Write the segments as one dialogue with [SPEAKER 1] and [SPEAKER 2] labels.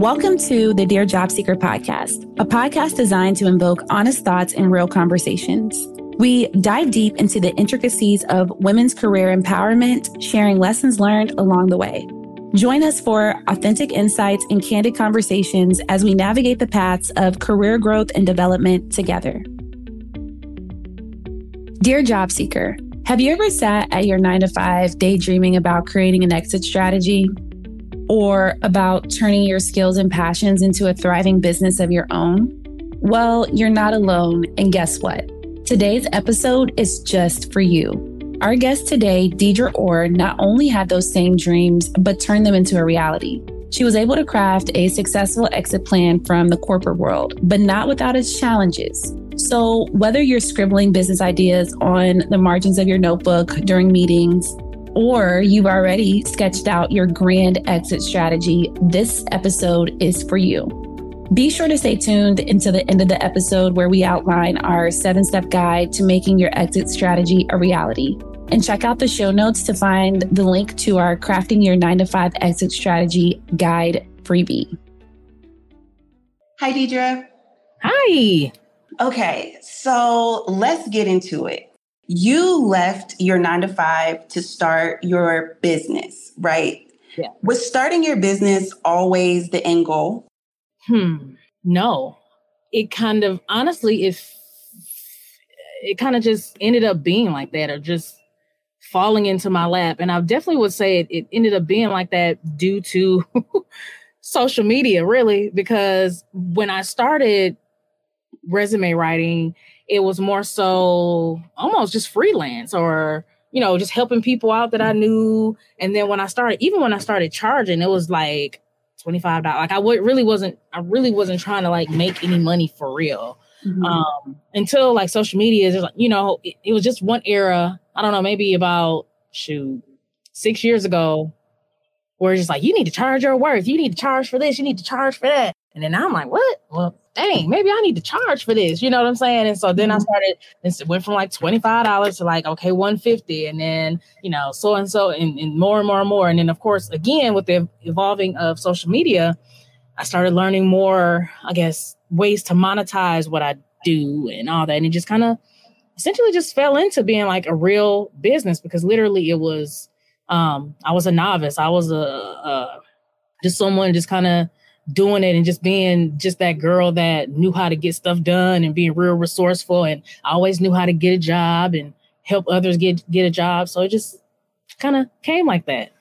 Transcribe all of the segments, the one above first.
[SPEAKER 1] Welcome to the Dear Job Seeker podcast, a podcast designed to invoke honest thoughts and real conversations. We dive deep into the intricacies of women's career empowerment, sharing lessons learned along the way. Join us for authentic insights and candid conversations as we navigate the paths of career growth and development together. Dear Job Seeker, have you ever sat at your nine to five daydreaming about creating an exit strategy? Or about turning your skills and passions into a thriving business of your own? Well, you're not alone. And guess what? Today's episode is just for you. Our guest today, Deirdre Orr, not only had those same dreams, but turned them into a reality. She was able to craft a successful exit plan from the corporate world, but not without its challenges. So, whether you're scribbling business ideas on the margins of your notebook during meetings, or you've already sketched out your grand exit strategy, this episode is for you. Be sure to stay tuned until the end of the episode where we outline our seven step guide to making your exit strategy a reality. And check out the show notes to find the link to our Crafting Your 9 to 5 Exit Strategy Guide freebie.
[SPEAKER 2] Hi, Deirdre.
[SPEAKER 3] Hi.
[SPEAKER 2] Okay, so let's get into it you left your nine to five to start your business, right?
[SPEAKER 3] Yeah.
[SPEAKER 2] Was starting your business always the end goal?
[SPEAKER 3] Hmm. No. It kind of honestly, if it kind of just ended up being like that, or just falling into my lap. And I definitely would say it, it ended up being like that due to social media, really, because when I started resume writing, it was more so almost just freelance or you know just helping people out that i knew. And then when i started even when i started charging it was like $25 like i w- really wasn't i really wasn't trying to like make any money for real. Mm-hmm. um until like social media is like you know it, it was just one era i don't know maybe about shoot six years ago where it's just like you need to charge your worth. You need to charge for this. You need to charge for that. And then i'm like what? Well dang, maybe I need to charge for this. You know what I'm saying? And so then I mm-hmm. started, it went from like $25 to like, okay, 150 And then, you know, so and so, and, and more and more and more. And then, of course, again, with the evolving of social media, I started learning more, I guess, ways to monetize what I do and all that. And it just kind of essentially just fell into being like a real business because literally it was, um, I was a novice. I was a, a just someone just kind of doing it and just being just that girl that knew how to get stuff done and being real resourceful and I always knew how to get a job and help others get get a job. So it just kind of came like that.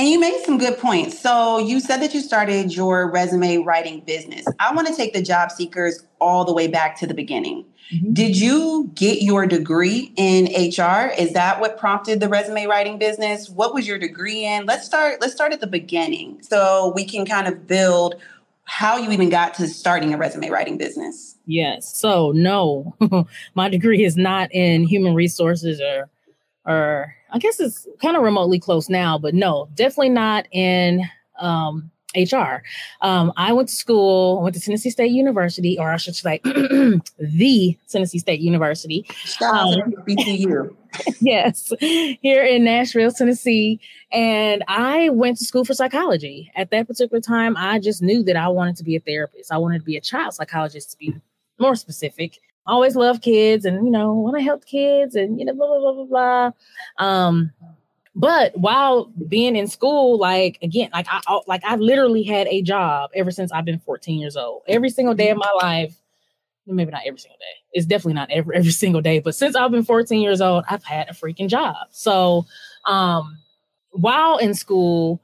[SPEAKER 2] And you made some good points. So you said that you started your resume writing business. I want to take the job seekers all the way back to the beginning. Mm-hmm. Did you get your degree in HR? Is that what prompted the resume writing business? What was your degree in? Let's start let's start at the beginning so we can kind of build how you even got to starting a resume writing business.
[SPEAKER 3] Yes. So no, my degree is not in human resources or or I guess it's kind of remotely close now, but no, definitely not in um HR. Um, I went to school, I went to Tennessee State University, or I should say, the Tennessee State University.
[SPEAKER 2] Um,
[SPEAKER 3] yes, here in Nashville, Tennessee. And I went to school for psychology. At that particular time, I just knew that I wanted to be a therapist. I wanted to be a child psychologist to be more specific. I always love kids and, you know, want to help kids and, you know, blah, blah, blah, blah, blah. Um, but while being in school, like again, like I like I've literally had a job ever since I've been 14 years old. Every single day of my life, maybe not every single day. It's definitely not every every single day, but since I've been 14 years old, I've had a freaking job. So um while in school,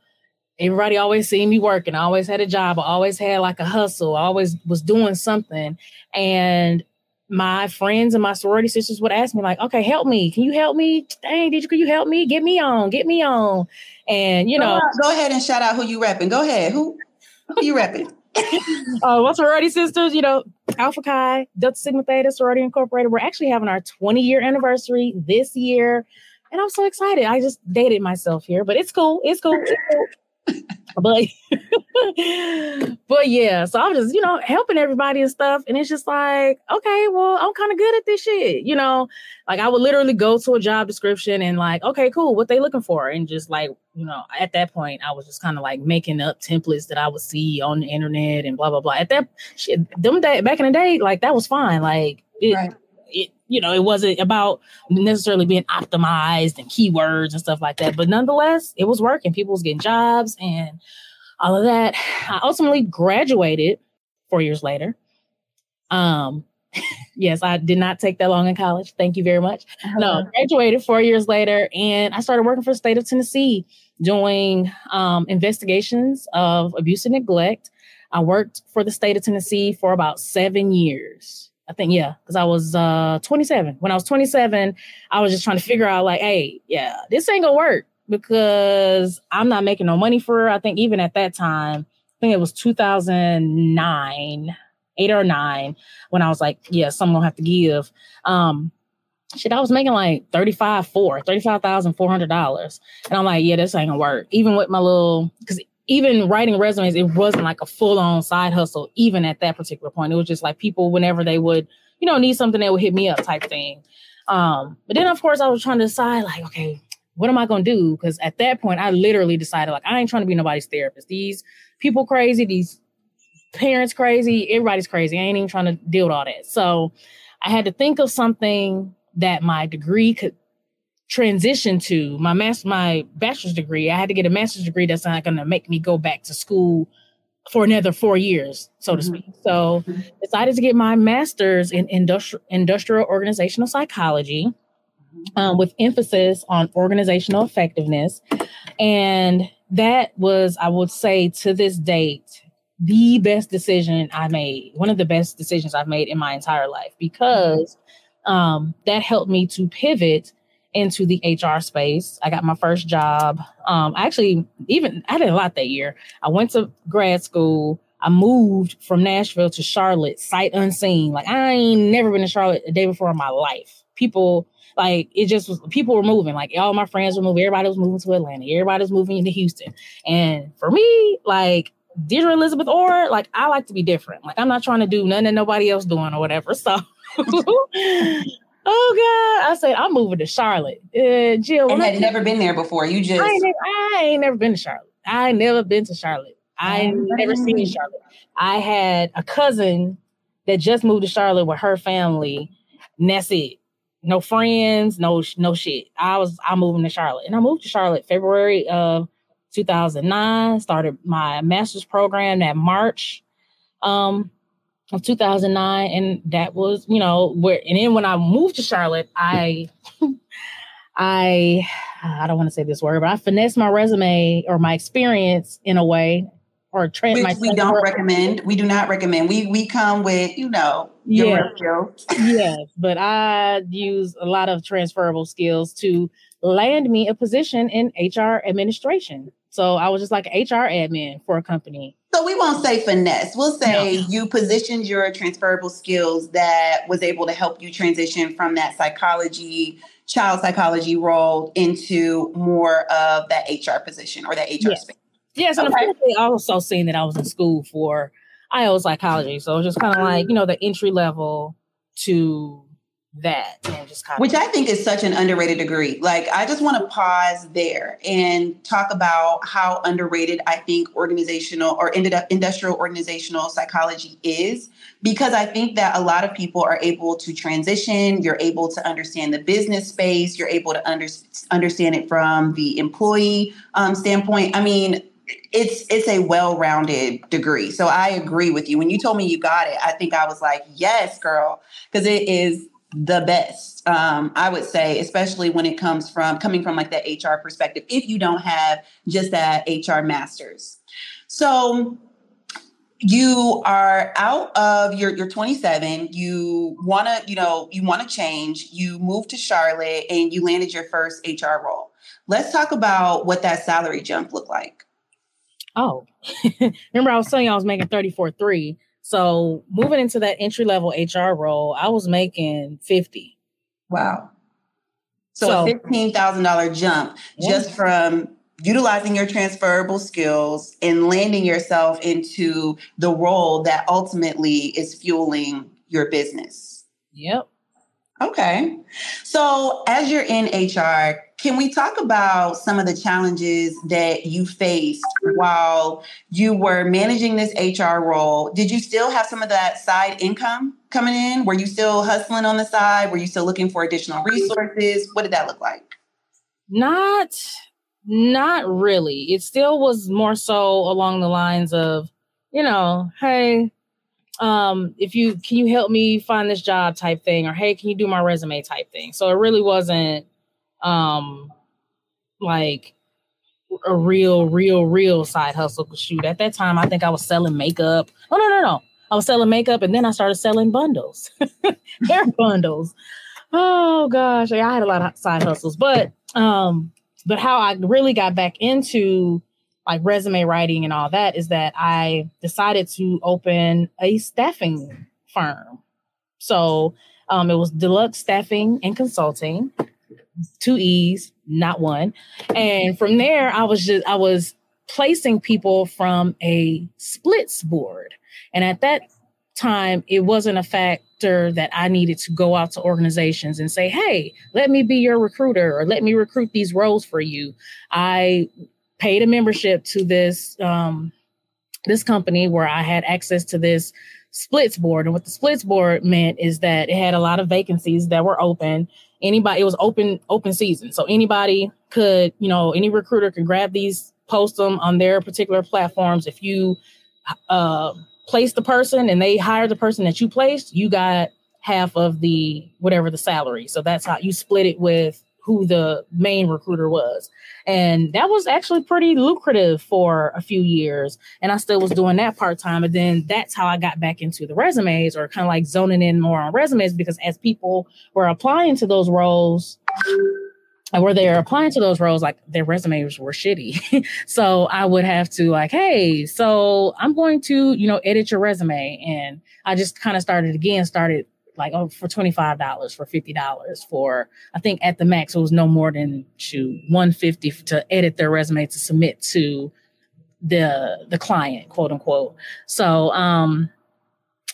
[SPEAKER 3] everybody always seen me working. I always had a job. I always had like a hustle. I always was doing something. And my friends and my sorority sisters would ask me like, "Okay, help me. Can you help me? Dang, did you can you help me? Get me on. Get me on." And you know,
[SPEAKER 2] go, ahead and shout out who you repping. Go ahead. Who who you repping?
[SPEAKER 3] uh, my sorority sisters, you know, Alpha Chi, Delta Sigma Theta Sorority Incorporated. We're actually having our 20 year anniversary this year, and I'm so excited. I just dated myself here, but it's cool. It's cool. It's cool. but but yeah, so I'm just, you know, helping everybody and stuff. And it's just like, okay, well, I'm kind of good at this shit. You know, like I would literally go to a job description and like, okay, cool, what they looking for? And just like, you know, at that point, I was just kind of like making up templates that I would see on the internet and blah blah blah. At that shit, them day back in the day, like that was fine. Like it, right. You know, it wasn't about necessarily being optimized and keywords and stuff like that. But nonetheless, it was working. People was getting jobs and all of that. I ultimately graduated four years later. Um, yes, I did not take that long in college. Thank you very much. Uh-huh. No, graduated four years later, and I started working for the state of Tennessee doing um, investigations of abuse and neglect. I worked for the state of Tennessee for about seven years. I think, yeah, because I was uh, 27. When I was 27, I was just trying to figure out, like, hey, yeah, this ain't gonna work because I'm not making no money for her. I think even at that time, I think it was 2009, eight or nine, when I was like, yeah, something gonna have to give. Um, shit, I was making like 35 four, $35,400. And I'm like, yeah, this ain't gonna work. Even with my little, because even writing resumes, it wasn't like a full on side hustle, even at that particular point. It was just like people, whenever they would, you know, need something, they would hit me up type thing. Um, but then of course I was trying to decide, like, okay, what am I gonna do? Because at that point, I literally decided, like, I ain't trying to be nobody's therapist. These people crazy, these parents crazy, everybody's crazy. I ain't even trying to deal with all that. So I had to think of something that my degree could transition to my master my bachelor's degree i had to get a master's degree that's not going to make me go back to school for another four years so to mm-hmm. speak so decided to get my master's in industrial industrial organizational psychology mm-hmm. um, with emphasis on organizational effectiveness and that was i would say to this date the best decision i made one of the best decisions i've made in my entire life because um, that helped me to pivot into the HR space. I got my first job. Um, I actually even I did a lot that year. I went to grad school. I moved from Nashville to Charlotte, sight unseen. Like I ain't never been to Charlotte a day before in my life. People like it just was people were moving. Like all my friends were moving. Everybody was moving to Atlanta. Everybody was moving into Houston. And for me, like Deirdre Elizabeth Orr, like I like to be different. Like I'm not trying to do nothing that nobody else doing or whatever. So oh God. I said, I'm moving to Charlotte. Uh, Jill.
[SPEAKER 2] And had never been there before. You just.
[SPEAKER 3] I ain't, I ain't never been to Charlotte. I ain't never been to Charlotte. I ain't never seen Charlotte. I had a cousin that just moved to Charlotte with her family. And that's it. No friends, no no shit. I was I'm moving to Charlotte. And I moved to Charlotte February of 2009. Started my master's program that March. Um, of 2009 and that was you know where and then when i moved to charlotte i i i don't want to say this word but i finessed my resume or my experience in a way or
[SPEAKER 2] train Which we don't recommend we do not recommend. We we come with you know your
[SPEAKER 3] skills yes but i use a lot of transferable skills to land me a position in hr administration. So I was just like HR admin for a company.
[SPEAKER 2] So we won't say finesse. We'll say no. you positioned your transferable skills that was able to help you transition from that psychology, child psychology role into more of that HR position or that HR
[SPEAKER 3] yes.
[SPEAKER 2] space.
[SPEAKER 3] Yes, and okay. of also seeing that I was in school for IO psychology. So it was just kind of like, you know, the entry level to that and just
[SPEAKER 2] which I think is such an underrated degree. Like I just want to pause there and talk about how underrated I think organizational or industrial organizational psychology is because I think that a lot of people are able to transition, you're able to understand the business space, you're able to under, understand it from the employee um, standpoint. I mean, it's it's a well-rounded degree. So I agree with you. When you told me you got it, I think I was like, "Yes, girl," because it is the best um, i would say especially when it comes from coming from like the hr perspective if you don't have just that hr masters. So you are out of your you're 27 you want to you know you want to change you moved to charlotte and you landed your first hr role. Let's talk about what that salary jump looked like.
[SPEAKER 3] Oh. Remember i was telling you i was making 34 3 so moving into that entry level HR role, I was making 50.
[SPEAKER 2] Wow. So, so a $15,000 jump yeah. just from utilizing your transferable skills and landing yourself into the role that ultimately is fueling your business.
[SPEAKER 3] Yep.
[SPEAKER 2] Okay. So, as you're in HR, can we talk about some of the challenges that you faced while you were managing this HR role? Did you still have some of that side income coming in? Were you still hustling on the side? Were you still looking for additional resources? What did that look like?
[SPEAKER 3] Not not really. It still was more so along the lines of, you know, hey, um, if you can you help me find this job type thing, or hey, can you do my resume type thing. So it really wasn't um like a real, real, real side hustle. Shoot, at that time, I think I was selling makeup. Oh no, no, no. I was selling makeup, and then I started selling bundles, hair bundles. Oh gosh, I had a lot of side hustles, but um, but how I really got back into like resume writing and all that is that I decided to open a staffing firm. So um, it was Deluxe Staffing and Consulting, two E's, not one. And from there, I was just I was placing people from a splits board. And at that time, it wasn't a factor that I needed to go out to organizations and say, hey, let me be your recruiter or let me recruit these roles for you. I paid a membership to this um, this company where I had access to this splits board. And what the splits board meant is that it had a lot of vacancies that were open. Anybody, it was open open season, so anybody could, you know, any recruiter could grab these, post them on their particular platforms. If you uh, place the person and they hire the person that you placed, you got half of the whatever the salary. So that's how you split it with who the main recruiter was. And that was actually pretty lucrative for a few years. And I still was doing that part time. And then that's how I got back into the resumes or kind of like zoning in more on resumes because as people were applying to those roles, and where they're applying to those roles, like their resumes were shitty. so I would have to like, hey, so I'm going to, you know, edit your resume. And I just kind of started again, started like oh, for $25, for $50, for I think at the max it was no more than shoot 150 to edit their resume to submit to the the client, quote unquote. So um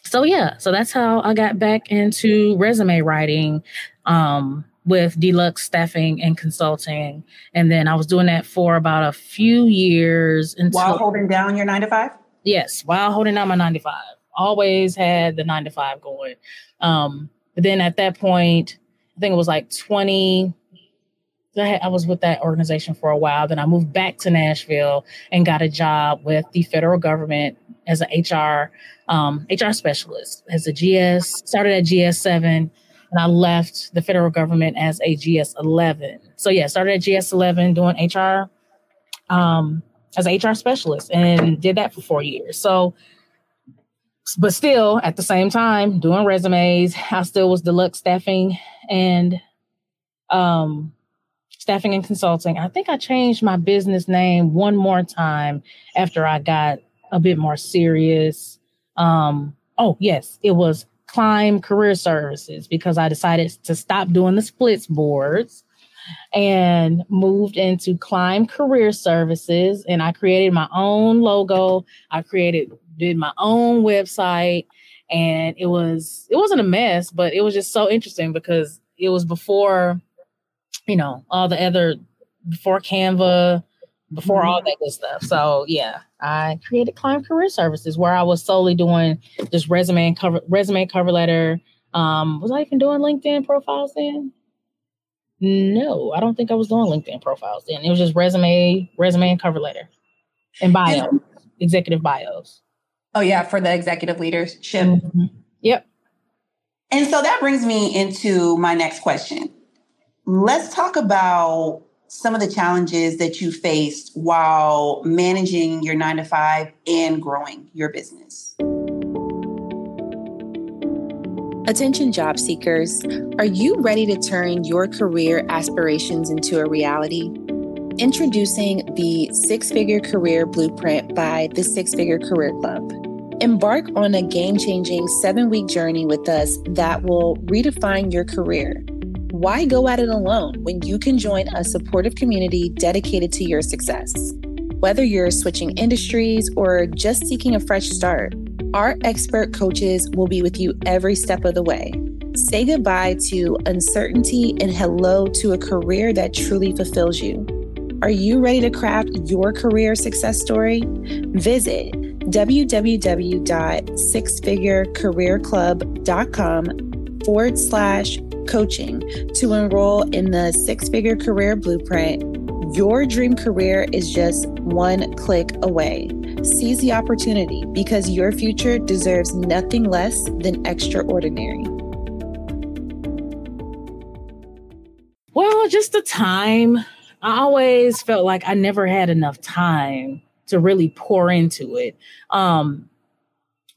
[SPEAKER 3] so yeah, so that's how I got back into resume writing um with deluxe staffing and consulting. And then I was doing that for about a few years
[SPEAKER 2] until while holding down your nine to five?
[SPEAKER 3] Yes, while holding down my nine to five. Always had the nine to five going. Um, but then at that point, I think it was like 20. I was with that organization for a while. Then I moved back to Nashville and got a job with the federal government as an HR um, HR specialist, as a GS. Started at GS seven, and I left the federal government as a GS eleven. So yeah, started at GS eleven doing HR um, as an HR specialist, and did that for four years. So but still at the same time doing resumes i still was deluxe staffing and um staffing and consulting. I think i changed my business name one more time after i got a bit more serious. Um oh yes it was climb career services because i decided to stop doing the splits boards and moved into climb career services. And i created my own logo. I created did my own website and it was it wasn't a mess but it was just so interesting because it was before you know all the other before canva before all mm-hmm. that good stuff. So yeah i created climb career services where i was solely doing just resume and cover resume cover letter. Um was i even doing linkedin profiles then? No i don't think i was doing linkedin profiles then. It was just resume resume and cover letter and bio executive bios
[SPEAKER 2] Oh yeah, for the executive leadership. Mm-hmm.
[SPEAKER 3] Yep.
[SPEAKER 2] And so that brings me into my next question. Let's talk about some of the challenges that you faced while managing your 9 to 5 and growing your business.
[SPEAKER 1] Attention job seekers, are you ready to turn your career aspirations into a reality? Introducing the Six Figure Career Blueprint by the Six Figure Career Club. Embark on a game changing seven week journey with us that will redefine your career. Why go at it alone when you can join a supportive community dedicated to your success? Whether you're switching industries or just seeking a fresh start, our expert coaches will be with you every step of the way. Say goodbye to uncertainty and hello to a career that truly fulfills you. Are you ready to craft your career success story? Visit www.sixfigurecareerclub.com forward slash coaching to enroll in the Six Figure Career Blueprint. Your dream career is just one click away. Seize the opportunity because your future deserves nothing less than extraordinary.
[SPEAKER 3] Well, just the time. I always felt like I never had enough time to really pour into it. Um,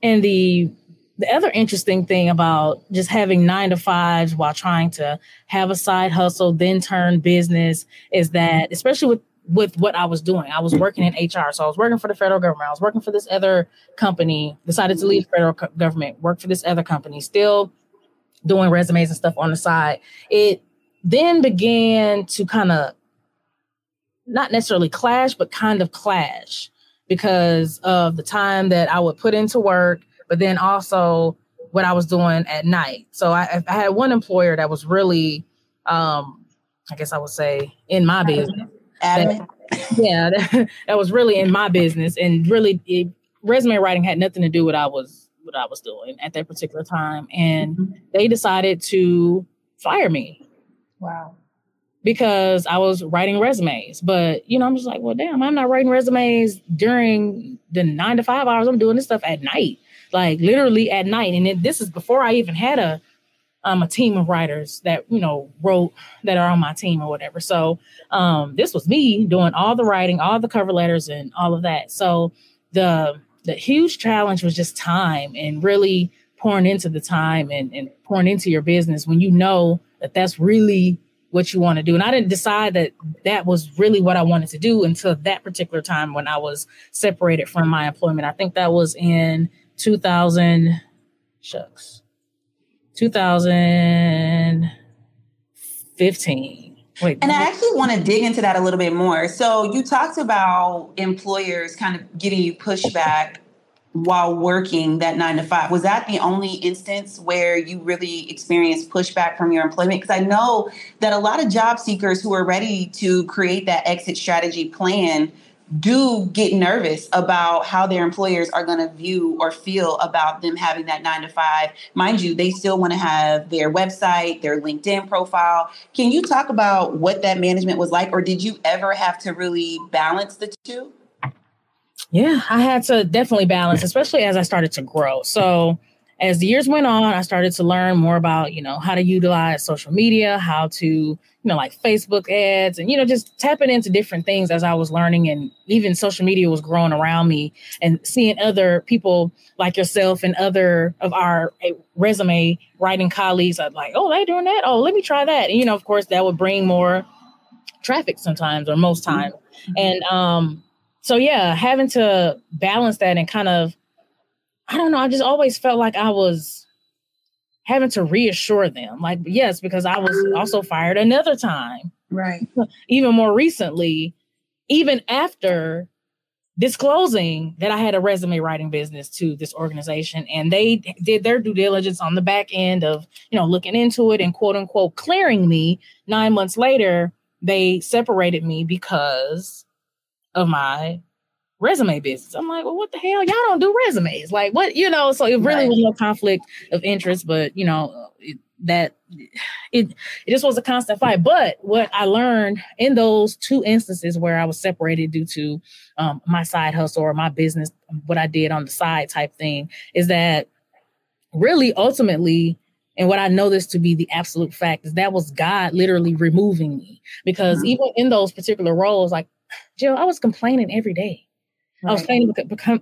[SPEAKER 3] and the the other interesting thing about just having nine to fives while trying to have a side hustle, then turn business, is that especially with with what I was doing, I was working in HR, so I was working for the federal government. I was working for this other company. Decided to leave federal co- government, work for this other company, still doing resumes and stuff on the side. It then began to kind of not necessarily clash, but kind of clash because of the time that I would put into work but then also what I was doing at night. So I, I had one employer that was really, um, I guess I would say, in my business. That, yeah, that, that, was really in my business, and really, it, resume writing had nothing to do with what I was what I was doing at that particular time, and mm-hmm. they decided to fire me.
[SPEAKER 1] Wow.
[SPEAKER 3] Because I was writing resumes, but you know, I'm just like, well, damn, I'm not writing resumes during the nine to five hours. I'm doing this stuff at night like literally at night. And it, this is before I even had a um, a team of writers that you know wrote that are on my team or whatever. So um, this was me doing all the writing, all the cover letters, and all of that. So the the huge challenge was just time and really pouring into the time and, and pouring into your business when you know that that's really what you want to do. And I didn't decide that that was really what I wanted to do until that particular time when I was separated from my employment. I think that was in 2000 shucks 2015 Wait,
[SPEAKER 2] and I actually want to dig into that a little bit more. So you talked about employers kind of giving you pushback while working that nine to five. Was that the only instance where you really experienced pushback from your employment? Because I know that a lot of job seekers who are ready to create that exit strategy plan do get nervous about how their employers are going to view or feel about them having that nine to five. Mind you, they still want to have their website, their LinkedIn profile. Can you talk about what that management was like, or did you ever have to really balance the two?
[SPEAKER 3] Yeah, I had to definitely balance, especially as I started to grow. So, as the years went on, I started to learn more about, you know, how to utilize social media, how to, you know, like Facebook ads and, you know, just tapping into different things as I was learning. And even social media was growing around me and seeing other people like yourself and other of our eh, resume writing colleagues. I'd like, oh, they're doing that. Oh, let me try that. And, you know, of course, that would bring more traffic sometimes or most mm-hmm. times. And um, so, yeah, having to balance that and kind of, I don't know. I just always felt like I was having to reassure them. Like, yes, because I was also fired another time.
[SPEAKER 2] Right.
[SPEAKER 3] Even more recently, even after disclosing that I had a resume writing business to this organization and they did their due diligence on the back end of, you know, looking into it and quote unquote clearing me. 9 months later, they separated me because of my resume business. I'm like, well, what the hell? Y'all don't do resumes. Like, what, you know? So it really right. was no conflict of interest, but you know, it, that it it just was a constant fight. But what I learned in those two instances where I was separated due to um, my side hustle or my business, what I did on the side type thing, is that really ultimately and what I know this to be the absolute fact is that was God literally removing me because mm-hmm. even in those particular roles, like Jill, I was complaining every day. Right. I was complaining,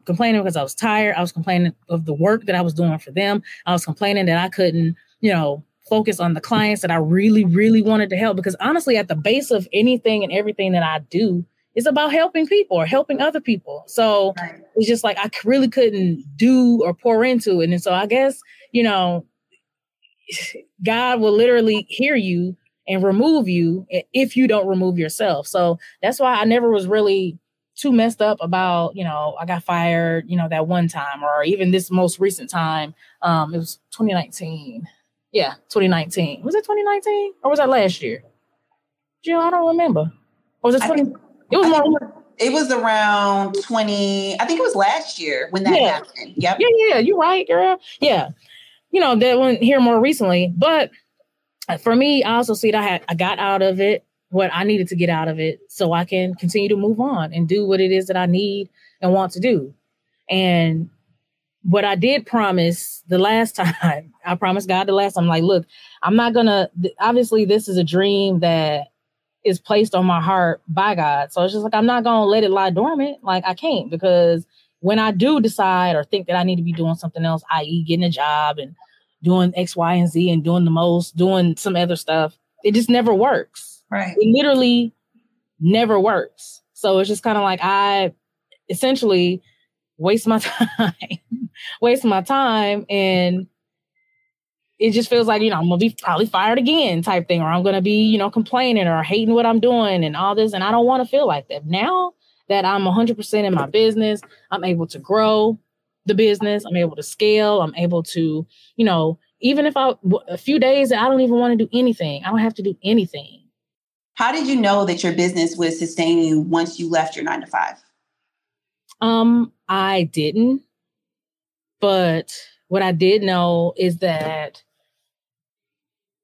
[SPEAKER 3] complaining because I was tired. I was complaining of the work that I was doing for them. I was complaining that I couldn't, you know, focus on the clients that I really, really wanted to help. Because honestly, at the base of anything and everything that I do is about helping people or helping other people. So right. it's just like I really couldn't do or pour into it. And so I guess, you know, God will literally hear you and remove you if you don't remove yourself. So that's why I never was really too messed up about, you know, I got fired, you know, that one time or even this most recent time. Um, it was 2019. Yeah, 2019. Was it 2019 or was that last year? Jill, I don't remember. Or was it 20? it was more.
[SPEAKER 2] It was around 20, I think it was last year when that yeah. happened. Yep.
[SPEAKER 3] Yeah, yeah, you're right, girl. Yeah. You know, that one here more recently. But Uh, for me, I also see that I had I got out of it what I needed to get out of it so I can continue to move on and do what it is that I need and want to do. And what I did promise the last time, I promised God the last time, like, look, I'm not gonna, obviously, this is a dream that is placed on my heart by God. So it's just like, I'm not gonna let it lie dormant. Like, I can't because when I do decide or think that I need to be doing something else, i.e., getting a job and doing X, Y, and Z and doing the most, doing some other stuff, it just never works
[SPEAKER 2] Right.
[SPEAKER 3] It literally never works. So it's just kind of like I essentially waste my time, waste my time, and it just feels like, you know, I'm gonna be probably fired again type thing, or I'm gonna be, you know, complaining or hating what I'm doing and all this. And I don't want to feel like that. Now that I'm 100% in my business, I'm able to grow the business, I'm able to scale, I'm able to, you know, even if I, a few days I don't even want to do anything, I don't have to do anything.
[SPEAKER 2] How did you know that your business was sustaining you once you left your nine to five?
[SPEAKER 3] Um, I didn't. But what I did know is that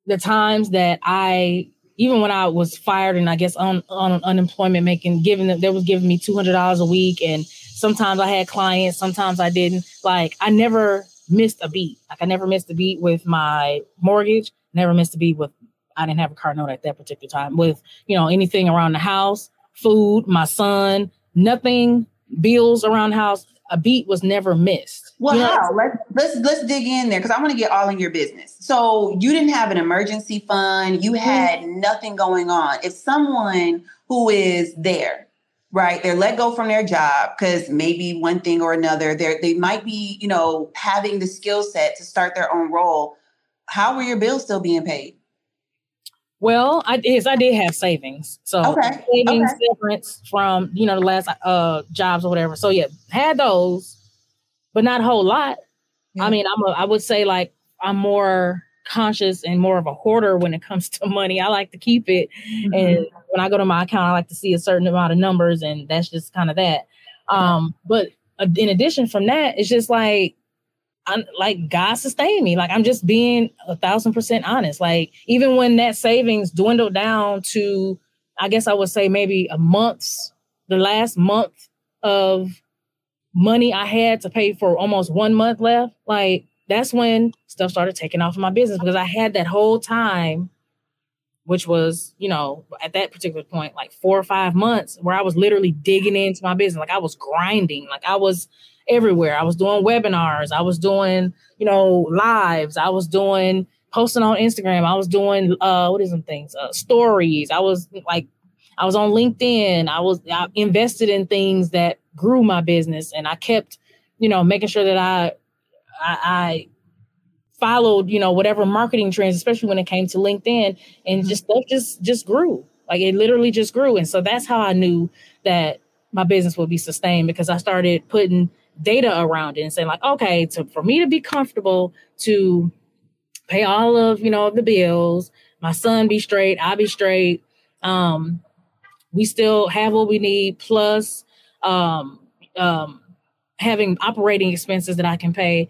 [SPEAKER 3] the times that I even when I was fired and I guess on, on unemployment making giving them they was giving me two hundred dollars a week and sometimes I had clients, sometimes I didn't. Like I never missed a beat. Like I never missed a beat with my mortgage, never missed a beat with I didn't have a car note at that particular time with, you know, anything around the house, food, my son, nothing, bills around the house. A beat was never missed.
[SPEAKER 2] Well, you know? how? Let's let's let's dig in there because I want to get all in your business. So you didn't have an emergency fund. You mm-hmm. had mm-hmm. nothing going on. If someone who is there, right, they're let go from their job because maybe one thing or another, they they might be, you know, having the skill set to start their own role. How were your bills still being paid?
[SPEAKER 3] Well, I yes, I did have savings. So
[SPEAKER 2] okay.
[SPEAKER 3] savings
[SPEAKER 2] okay.
[SPEAKER 3] severance from you know the last uh jobs or whatever. So yeah, had those, but not a whole lot. Yeah. I mean, I'm a, I would say like I'm more conscious and more of a hoarder when it comes to money. I like to keep it, mm-hmm. and when I go to my account, I like to see a certain amount of numbers, and that's just kind of that. Um, but uh, in addition from that, it's just like I'm like God sustained me. Like I'm just being a thousand percent honest. Like even when that savings dwindled down to, I guess I would say maybe a month's, the last month of money I had to pay for almost one month left. Like that's when stuff started taking off in my business because I had that whole time, which was, you know, at that particular point, like four or five months where I was literally digging into my business. Like I was grinding. Like I was everywhere. I was doing webinars. I was doing, you know, lives. I was doing posting on Instagram. I was doing uh what is some things? Uh, stories. I was like I was on LinkedIn. I was I invested in things that grew my business and I kept, you know, making sure that I I, I followed, you know, whatever marketing trends, especially when it came to LinkedIn and just stuff just just grew. Like it literally just grew. And so that's how I knew that my business would be sustained because I started putting data around it and saying like, okay, to for me to be comfortable to pay all of you know the bills, my son be straight, I be straight. Um, we still have what we need plus um, um, having operating expenses that I can pay.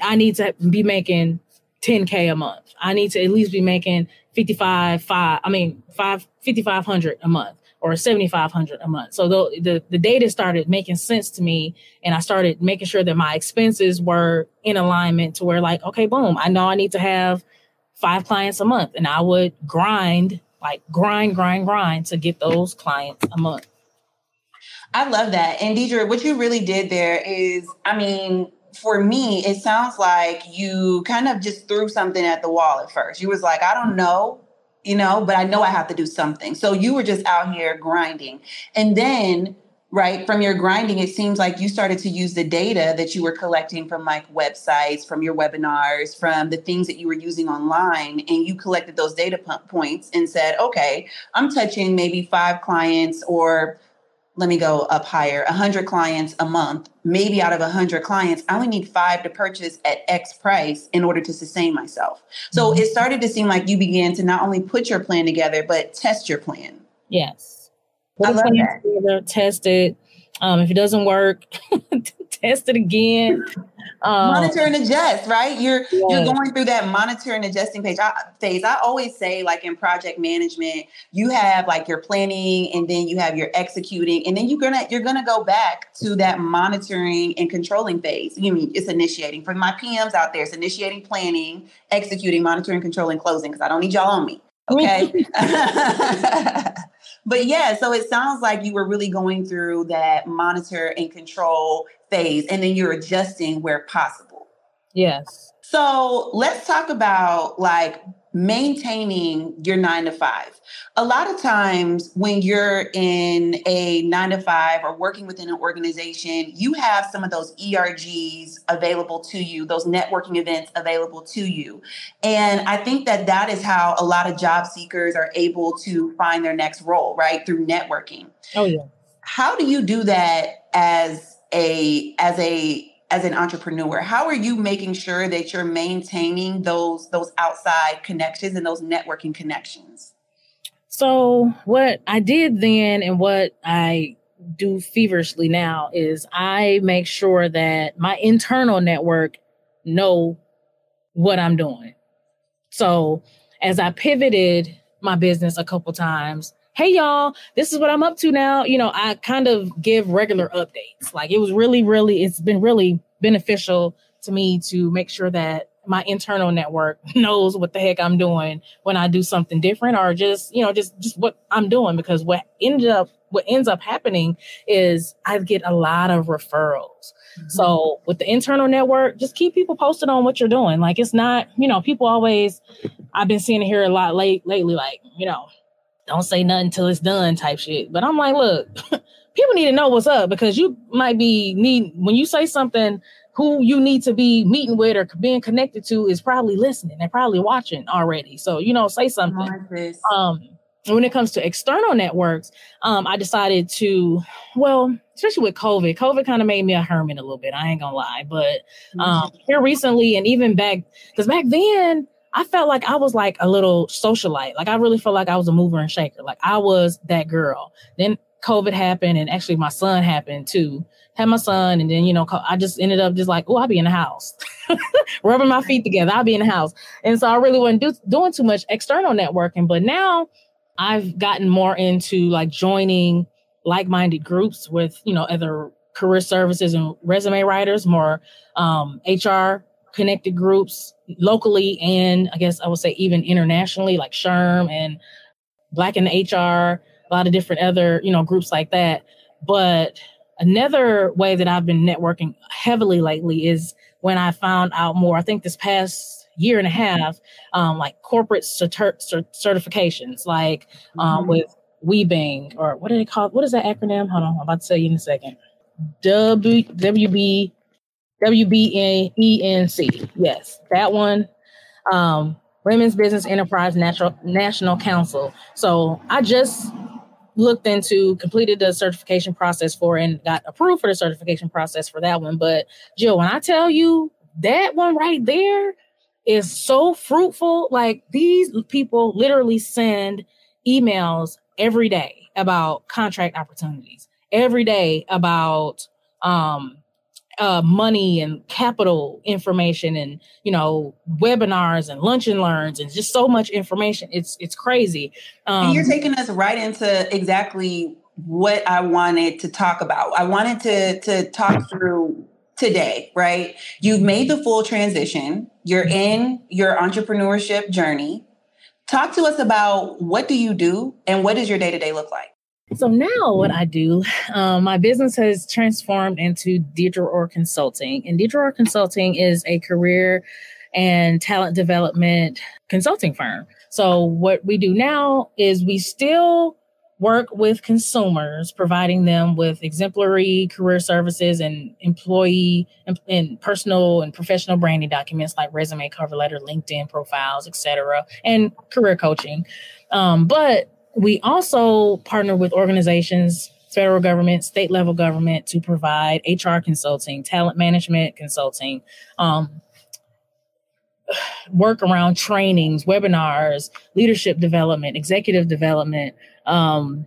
[SPEAKER 3] I need to be making 10k a month. I need to at least be making 55 five I mean 5 5500 a month or 7500 a month. So the, the the data started making sense to me and i started making sure that my expenses were in alignment to where like okay boom i know i need to have five clients a month and i would grind like grind grind grind to get those clients a month.
[SPEAKER 2] I love that. And deirdre what you really did there is i mean for me, it sounds like you kind of just threw something at the wall at first. You was like, I don't know you know, but I know I have to do something. So you were just out here grinding. And then right from your grinding it seems like you started to use the data that you were collecting from like websites from your webinars from the things that you were using online and you collected those data points and said okay i'm touching maybe five clients or let me go up higher 100 clients a month maybe out of 100 clients i only need five to purchase at x price in order to sustain myself so mm-hmm. it started to seem like you began to not only put your plan together but test your plan
[SPEAKER 3] yes Put I love that. Together, test it. Um, if it doesn't work, test it again.
[SPEAKER 2] Um, monitor and adjust, right? You're yeah. you're going through that monitor and adjusting page I, phase. I always say, like in project management, you have like your planning, and then you have your executing, and then you're gonna you're gonna go back to that monitoring and controlling phase. You mean it's initiating for my PMs out there? It's initiating, planning, executing, monitoring, controlling, closing. Because I don't need y'all on me. Okay. but yeah, so it sounds like you were really going through that monitor and control phase, and then you're adjusting where possible.
[SPEAKER 3] Yes.
[SPEAKER 2] So let's talk about like maintaining your nine to five. A lot of times when you're in a nine to five or working within an organization, you have some of those ERGs available to you, those networking events available to you. And I think that that is how a lot of job seekers are able to find their next role, right? Through networking.
[SPEAKER 3] Oh, yeah.
[SPEAKER 2] How do you do that as a, as a, as an entrepreneur how are you making sure that you're maintaining those those outside connections and those networking connections?
[SPEAKER 3] So what i did then and what i do feverishly now is i make sure that my internal network know what i'm doing. So as i pivoted my business a couple times hey y'all this is what i'm up to now. You know i kind of give regular updates. Like it was really really it's been really beneficial to me to make sure that my internal network knows what the heck i'm doing when i do something different or just you know just just what i'm doing because what ended up what ends up happening is i get a lot of referrals. Mm-hmm. so with the internal network just keep people posted on what you're doing. Like it's not you know people always i've been seeing it here a lot late lately like you know don't say nothing until it's done type shit. But I'm like, look, people need to know what's up because you might be need when you say something who you need to be meeting with or being connected to is probably listening. They're probably watching already. So, you know, say something. Um, when it comes to external networks, um, I decided to, well, especially with COVID, COVID kind of made me a hermit a little bit. I ain't gonna lie, but um, mm-hmm. here recently, and even back, because back then I felt like I was like a little socialite. Like I really felt like I was a mover and shaker. Like I was that girl. Then COVID happened, and actually my son happened too. Had my son, and then you know I just ended up just like, oh, I'll be in the house, rubbing my feet together. I'll be in the house, and so I really wasn't do, doing too much external networking. But now I've gotten more into like joining like-minded groups with you know other career services and resume writers, more um, HR connected groups locally and I guess I would say even internationally, like SHRM and Black in HR, a lot of different other, you know, groups like that. But another way that I've been networking heavily lately is when I found out more, I think this past year and a half, um, like corporate certi- certifications, like um, mm-hmm. with WeBing or what do they call What is that acronym? Hold on, I'm about to tell you in a second. W WB WBENC. Yes, that one. Um, Women's Business Enterprise National National Council. So I just looked into, completed the certification process for, and got approved for the certification process for that one. But Jill, when I tell you that one right there is so fruitful, like these people literally send emails every day about contract opportunities, every day about um uh, money and capital information and you know webinars and lunch and learns and just so much information. It's it's crazy.
[SPEAKER 2] Um, and you're taking us right into exactly what i wanted to talk about. I wanted to to talk through today right? You've made the full transition. You're in your entrepreneurship journey. Talk to us about what do you do and what does your day-to-day look like
[SPEAKER 3] so now what I do, um, my business has transformed into Deirdre Orr Consulting. And Deirdre Orr Consulting is a career and talent development consulting firm. So what we do now is we still work with consumers, providing them with exemplary career services and employee and, personal and professional branding documents like resume, cover letter, LinkedIn profiles, etc., and career coaching. Um, but we also partner with organizations, federal government, state level government, to provide HR consulting, talent management consulting, um, work around trainings, webinars, leadership development, executive development. Um,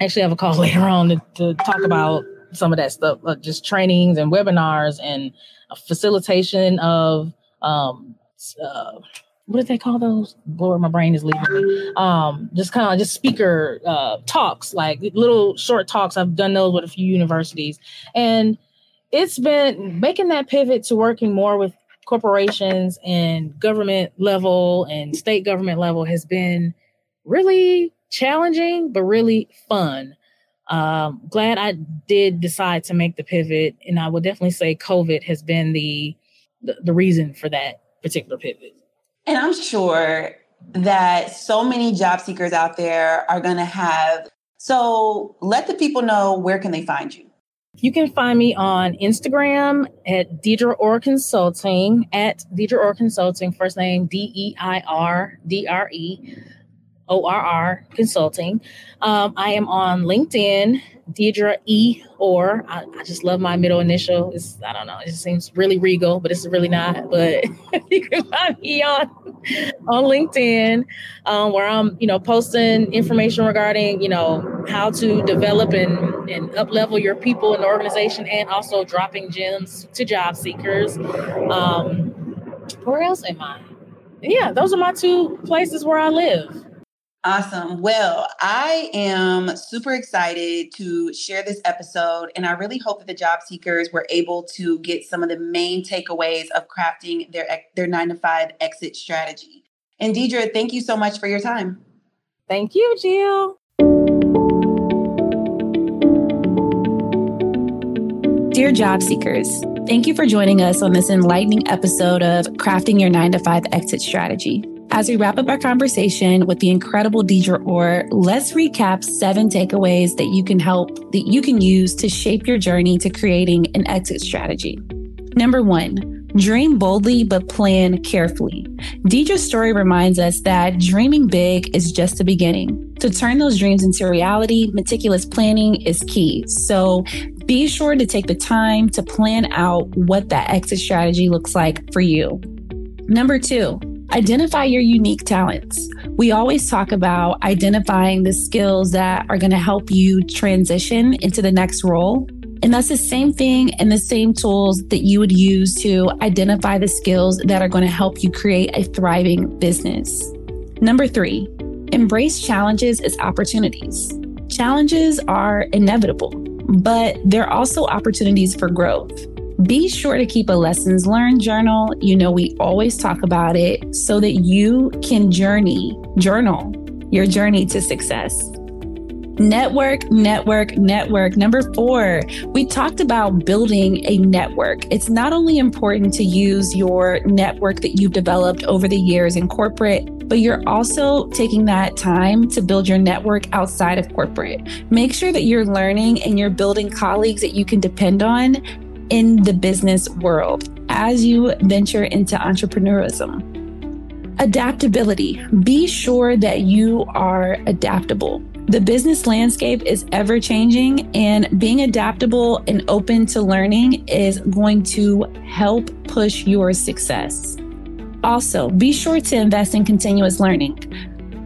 [SPEAKER 3] actually, I have a call later on to, to talk about some of that stuff, uh, just trainings and webinars and facilitation of um, uh, what do they call those? Lord, my brain is leaving me. Um, just kind of just speaker uh, talks, like little short talks. I've done those with a few universities, and it's been making that pivot to working more with corporations and government level and state government level has been really challenging, but really fun. Um, glad I did decide to make the pivot, and I would definitely say COVID has been the, the, the reason for that particular pivot.
[SPEAKER 2] And I'm sure that so many job seekers out there are going to have. So let the people know where can they find you.
[SPEAKER 3] You can find me on Instagram at Deirdre Orr Consulting, at Deirdre Orr Consulting, first name D E I R D R E O R R Consulting. Um, I am on LinkedIn Deirdre E or I, I, just love my middle initial. It's I don't know, it just seems really regal, but it's really not. But you can find me on on LinkedIn, um, where I'm, you know, posting information regarding, you know, how to develop and, and up level your people in the organization and also dropping gems to job seekers. Um, where else am I? Yeah, those are my two places where I live.
[SPEAKER 2] Awesome. Well, I am super excited to share this episode, and I really hope that the job seekers were able to get some of the main takeaways of crafting their their nine to five exit strategy. And Deirdre, thank you so much for your time.
[SPEAKER 3] Thank you, Jill.
[SPEAKER 1] Dear job seekers, thank you for joining us on this enlightening episode of Crafting Your Nine to Five Exit Strategy. As we wrap up our conversation with the incredible Deirdre Orr, let's recap seven takeaways that you can help that you can use to shape your journey to creating an exit strategy. Number one, dream boldly but plan carefully. Deirdre's story reminds us that dreaming big is just the beginning. To turn those dreams into reality, meticulous planning is key. So be sure to take the time to plan out what that exit strategy looks like for you. Number two, Identify your unique talents. We always talk about identifying the skills that are going to help you transition into the next role. And that's the same thing and the same tools that you would use to identify the skills that are going to help you create a thriving business. Number three, embrace challenges as opportunities. Challenges are inevitable, but they're also opportunities for growth. Be sure to keep a lessons learned journal. You know, we always talk about it so that you can journey, journal your journey to success. Network, network, network. Number four, we talked about building a network. It's not only important to use your network that you've developed over the years in corporate, but you're also taking that time to build your network outside of corporate. Make sure that you're learning and you're building colleagues that you can depend on in the business world as you venture into entrepreneurism. Adaptability. Be sure that you are adaptable. The business landscape is ever changing, and being adaptable and open to learning is going to help push your success. Also, be sure to invest in continuous learning.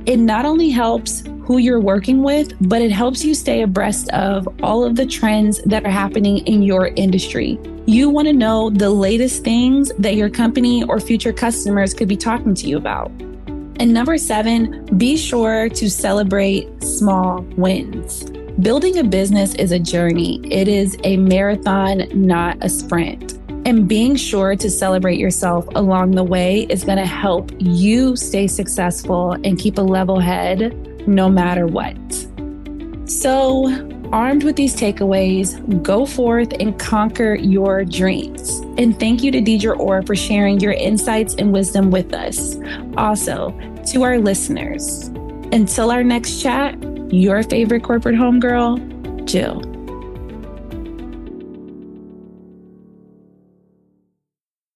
[SPEAKER 1] It not only helps who you're working with, but it helps you stay abreast of all of the trends that are happening in your industry. You want to know the latest things that your company or future customers could be talking to you about. And number seven, be sure to celebrate small wins. Building a business is a journey, it is a marathon, not a sprint. And being sure to celebrate yourself along the way is going to help you stay successful and keep a level head no matter what. So, armed with these takeaways, go forth and conquer your dreams. And thank you to Deirdre Orr for sharing your insights and wisdom with us. Also, to our listeners, until our next chat, your favorite corporate homegirl, Jill.